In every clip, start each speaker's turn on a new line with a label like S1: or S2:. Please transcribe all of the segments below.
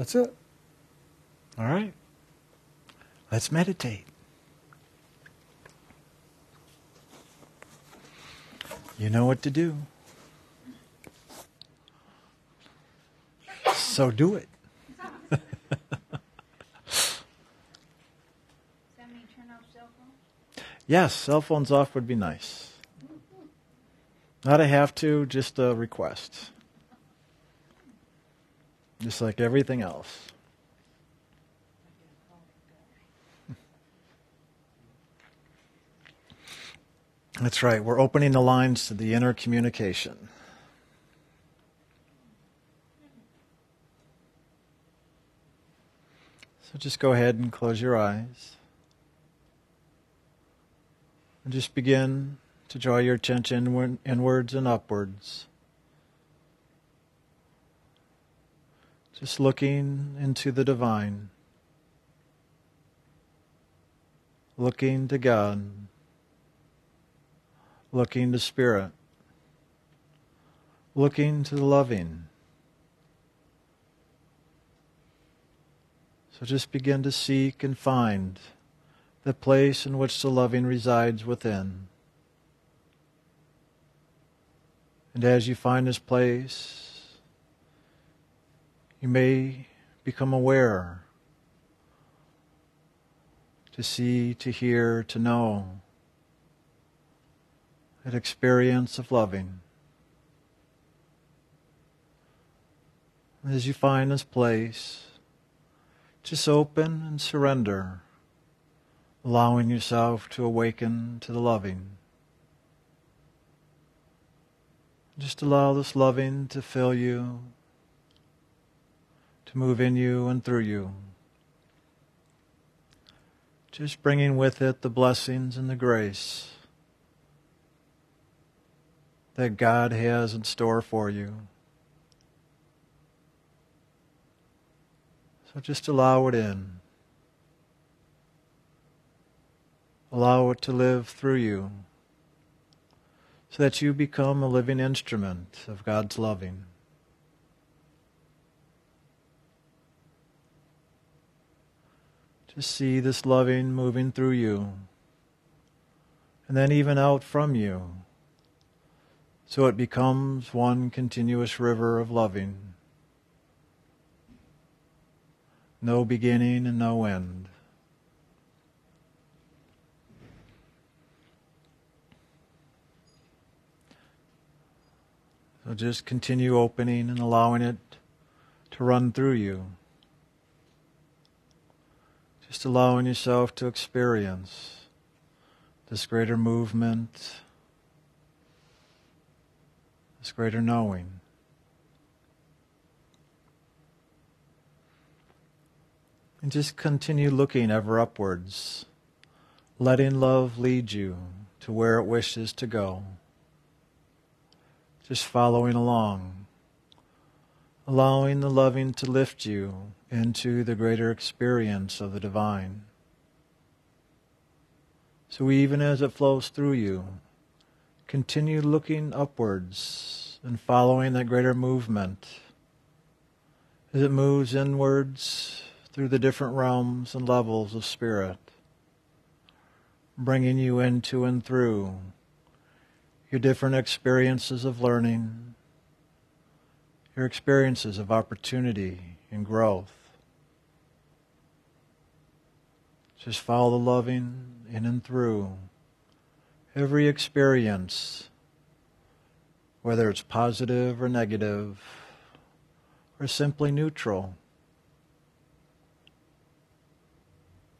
S1: That's it.
S2: All right. Let's meditate. You know what to do. So do it.
S3: Does that mean turn off cell phone?
S2: Yes, cell phones off would be nice. Not a have to, just a request. Just like everything else. That's right, we're opening the lines to the inner communication. So just go ahead and close your eyes. And just begin to draw your attention inwards and upwards. Just looking into the divine, looking to God, looking to Spirit, looking to the loving. So just begin to seek and find the place in which the loving resides within. And as you find this place, you may become aware to see, to hear, to know that experience of loving. As you find this place, just open and surrender, allowing yourself to awaken to the loving. Just allow this loving to fill you, to move in you and through you. Just bringing with it the blessings and the grace that God has in store for you. So just allow it in. Allow it to live through you so that you become a living instrument of God's loving. Just see this loving moving through you and then even out from you so it becomes one continuous river of loving. no beginning and no end. So just continue opening and allowing it to run through you. Just allowing yourself to experience this greater movement, this greater knowing. And just continue looking ever upwards, letting love lead you to where it wishes to go. Just following along, allowing the loving to lift you into the greater experience of the divine. So even as it flows through you, continue looking upwards and following that greater movement. As it moves inwards, through the different realms and levels of spirit, bringing you into and through your different experiences of learning, your experiences of opportunity and growth. Just follow the loving in and through every experience, whether it's positive or negative, or simply neutral.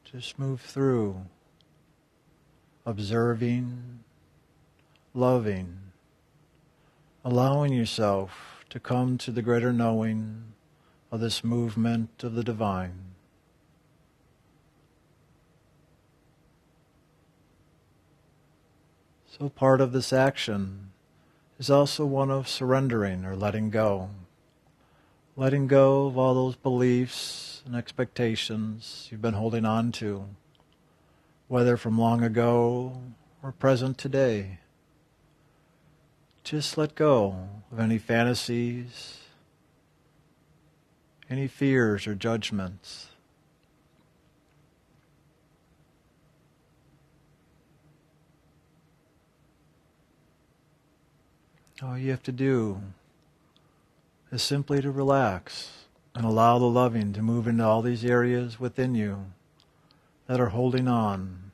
S2: Just move through, observing, loving, allowing yourself to come to the greater knowing of this movement of the divine. So, part of this action is also one of surrendering or letting go. Letting go of all those beliefs and expectations you've been holding on to, whether from long ago or present today. Just let go of any fantasies, any fears or judgments. All you have to do is simply to relax and allow the loving to move into all these areas within you that are holding on.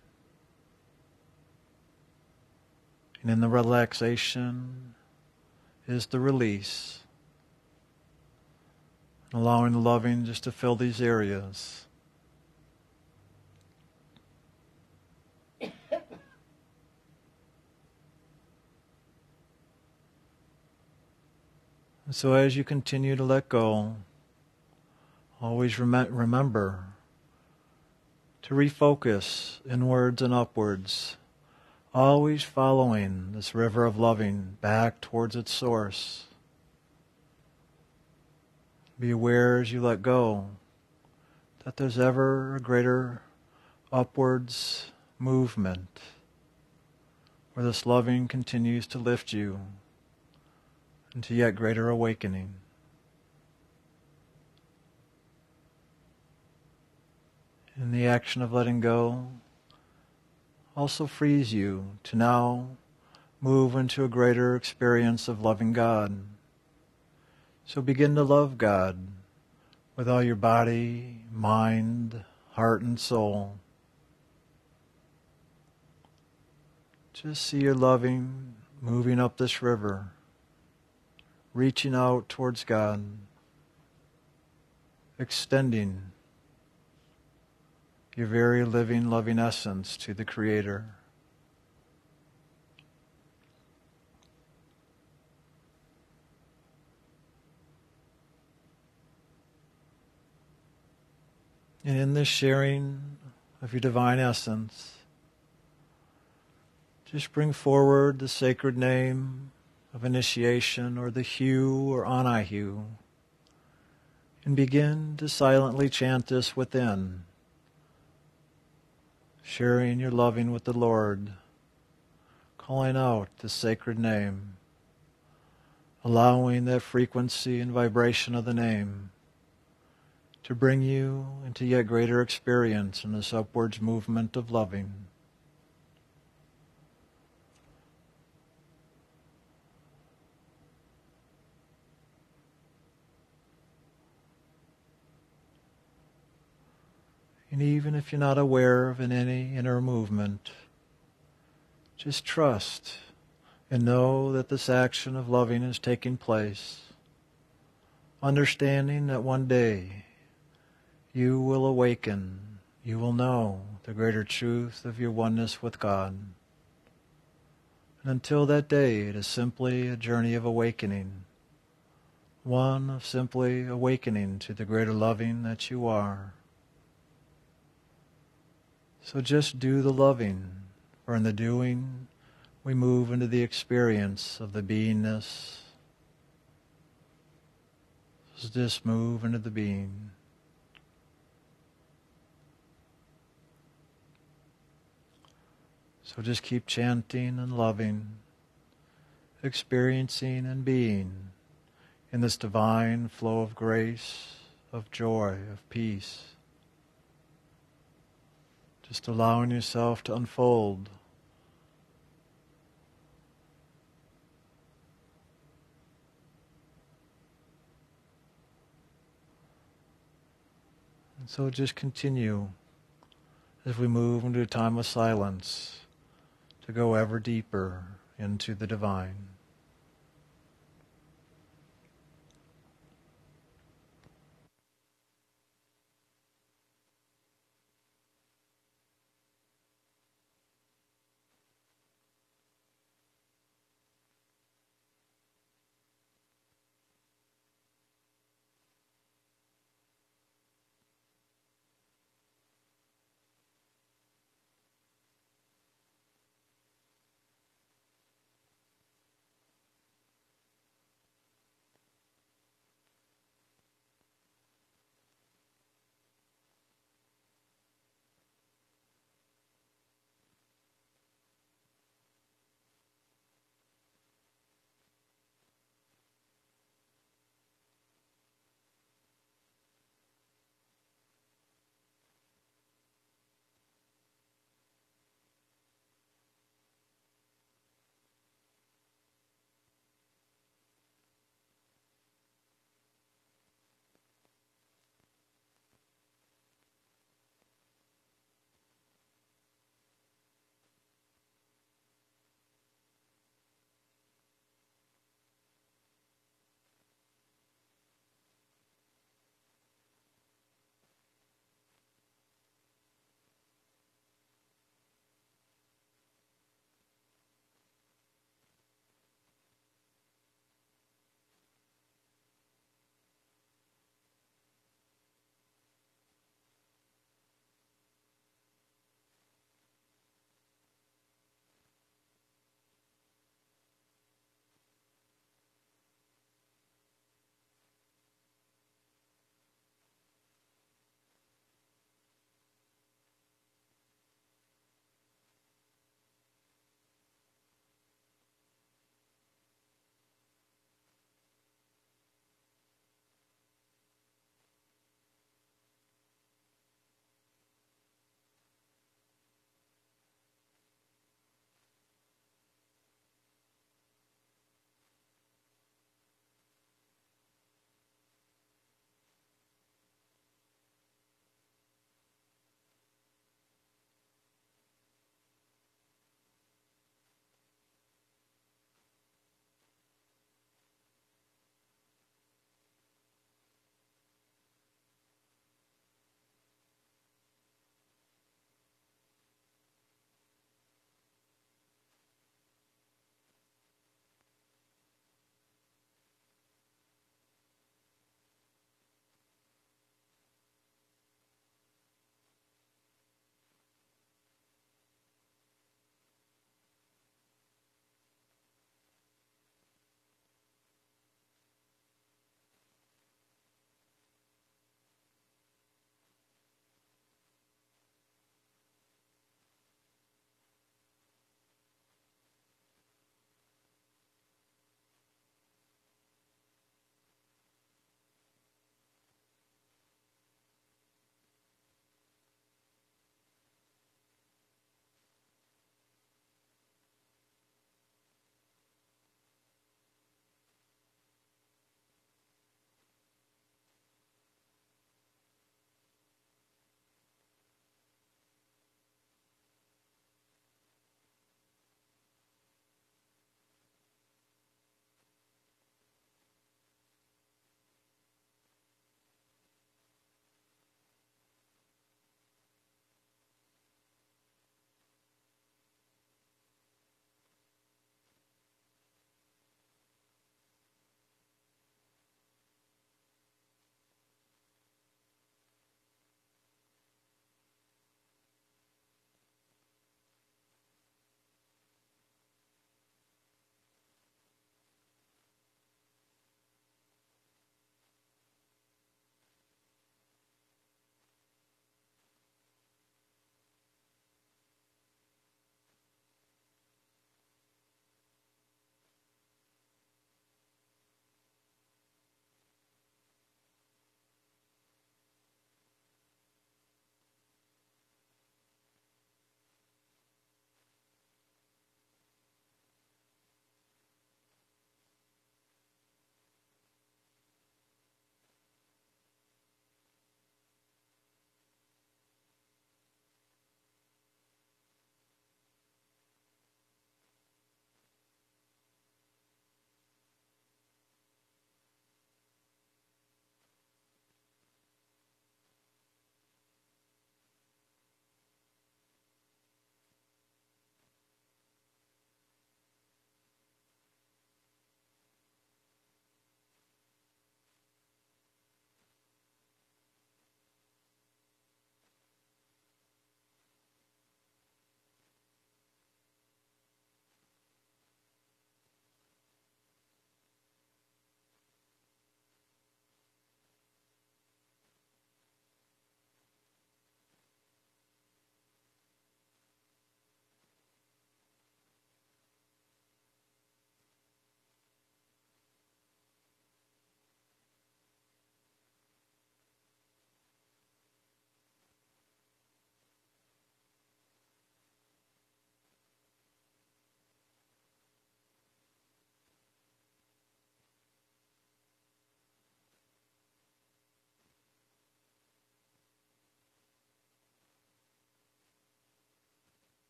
S2: And in the relaxation is the release. Allowing the loving just to fill these areas. And so as you continue to let go, always rem- remember to refocus inwards and upwards, always following this river of loving back towards its source. Be aware as you let go that there's ever a greater upwards movement where this loving continues to lift you into yet greater awakening. And the action of letting go also frees you to now move into a greater experience of loving God. So begin to love God with all your body, mind, heart, and soul. Just see your loving moving up this river reaching out towards God, extending your very living, loving essence to the Creator. And in this sharing of your divine essence, just bring forward the sacred name of initiation or the Hu or Ani-Hu and begin to silently chant this within, sharing your loving with the Lord, calling out the sacred name, allowing that frequency and vibration of the name to bring you into yet greater experience in this upwards movement of loving. And even if you're not aware of any inner movement, just trust and know that this action of loving is taking place. Understanding that one day you will awaken, you will know the greater truth of your oneness with God. And until that day, it is simply a journey of awakening, one of simply awakening to the greater loving that you are. So just do the loving, for in the doing we move into the experience of the beingness. So just move into the being. So just keep chanting and loving, experiencing and being in this divine flow of grace, of joy, of peace. Just allowing yourself to unfold. And so just continue as we move into a time of silence to go ever deeper into the divine.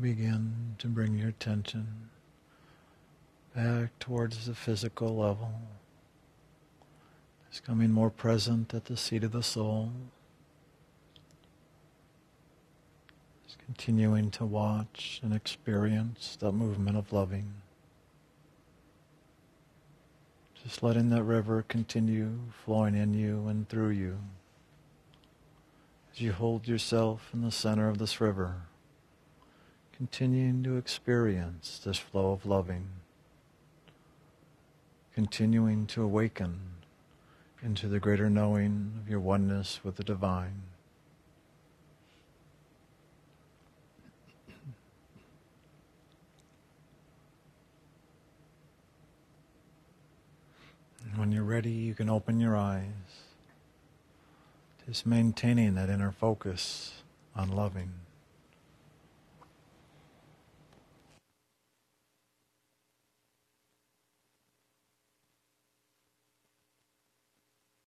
S2: Begin to bring your attention back towards the physical level. It's coming more present at the seat of the soul. Just continuing to watch and experience that movement of loving. Just letting that river continue flowing in you and through you as you hold yourself in the center of this river, continuing to experience this flow of loving, continuing to awaken into the greater knowing of your oneness with the divine. When you're ready, you can open your eyes. Just maintaining that inner focus on loving.